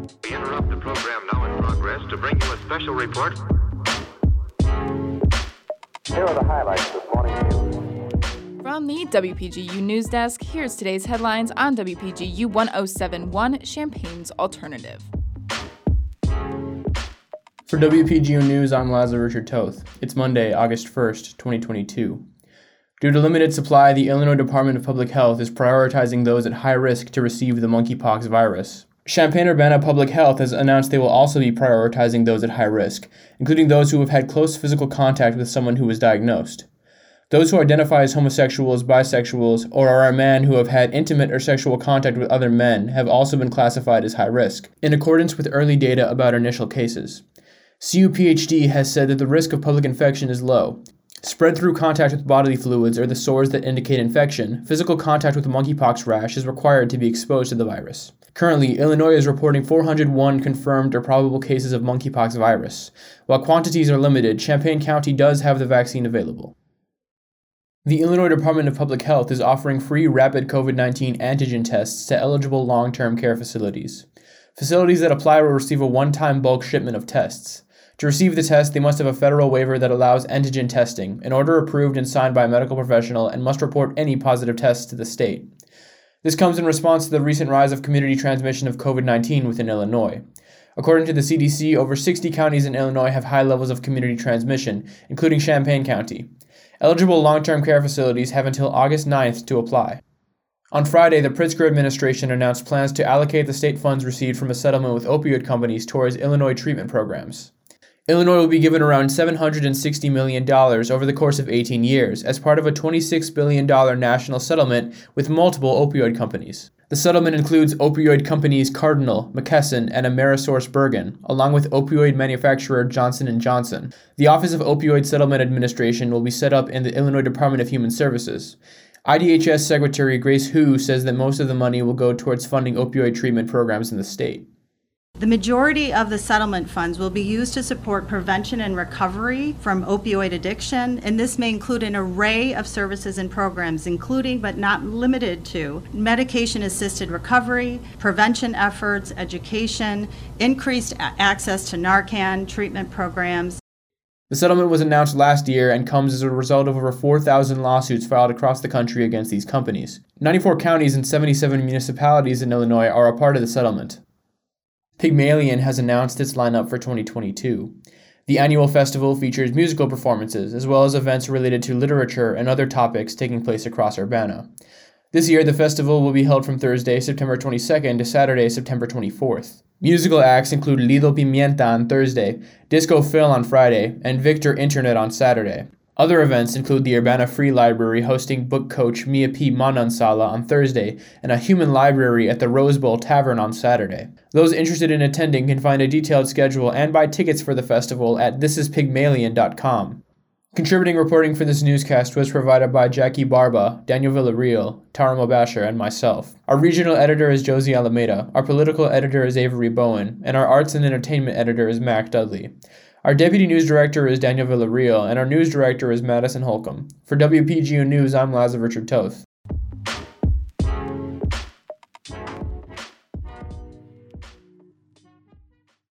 We interrupt the program now in progress to bring you a special report. Here are the highlights this morning's news. From the WPGU News Desk, here's today's headlines on WPGU 1071 Champaign's Alternative. For WPGU News, I'm Lazar Richard Toth. It's Monday, August 1st, 2022. Due to limited supply, the Illinois Department of Public Health is prioritizing those at high risk to receive the monkeypox virus. Champaign Urbana Public Health has announced they will also be prioritizing those at high risk, including those who have had close physical contact with someone who was diagnosed. Those who identify as homosexuals, bisexuals, or are a man who have had intimate or sexual contact with other men have also been classified as high risk, in accordance with early data about initial cases. CUPHD has said that the risk of public infection is low, Spread through contact with bodily fluids or the sores that indicate infection, physical contact with a monkeypox rash is required to be exposed to the virus. Currently, Illinois is reporting 401 confirmed or probable cases of monkeypox virus. While quantities are limited, Champaign County does have the vaccine available. The Illinois Department of Public Health is offering free rapid COVID 19 antigen tests to eligible long term care facilities. Facilities that apply will receive a one time bulk shipment of tests. To receive the test, they must have a federal waiver that allows antigen testing, an order approved and signed by a medical professional, and must report any positive tests to the state. This comes in response to the recent rise of community transmission of COVID 19 within Illinois. According to the CDC, over 60 counties in Illinois have high levels of community transmission, including Champaign County. Eligible long term care facilities have until August 9th to apply. On Friday, the Pritzker administration announced plans to allocate the state funds received from a settlement with opioid companies towards Illinois treatment programs. Illinois will be given around $760 million over the course of 18 years as part of a $26 billion national settlement with multiple opioid companies. The settlement includes opioid companies Cardinal, McKesson, and AmerisourceBergen, along with opioid manufacturer Johnson & Johnson. The Office of Opioid Settlement Administration will be set up in the Illinois Department of Human Services. IDHS Secretary Grace Hou says that most of the money will go towards funding opioid treatment programs in the state. The majority of the settlement funds will be used to support prevention and recovery from opioid addiction, and this may include an array of services and programs, including but not limited to medication assisted recovery, prevention efforts, education, increased access to Narcan treatment programs. The settlement was announced last year and comes as a result of over 4,000 lawsuits filed across the country against these companies. 94 counties and 77 municipalities in Illinois are a part of the settlement. Pygmalion has announced its lineup for 2022. The annual festival features musical performances, as well as events related to literature and other topics taking place across Urbana. This year, the festival will be held from Thursday, September 22nd to Saturday, September 24th. Musical acts include Lido Pimienta on Thursday, Disco Phil on Friday, and Victor Internet on Saturday. Other events include the Urbana Free Library hosting book coach Mia P. Manansala on Thursday and a human library at the Rose Bowl Tavern on Saturday. Those interested in attending can find a detailed schedule and buy tickets for the festival at thisispygmalion.com. Contributing reporting for this newscast was provided by Jackie Barba, Daniel Villarreal, Tara Mobasher, and myself. Our regional editor is Josie Alameda, our political editor is Avery Bowen, and our arts and entertainment editor is Mac Dudley. Our deputy news director is Daniel Villarreal, and our news director is Madison Holcomb. For WPGU News, I'm Lazar Richard Toth.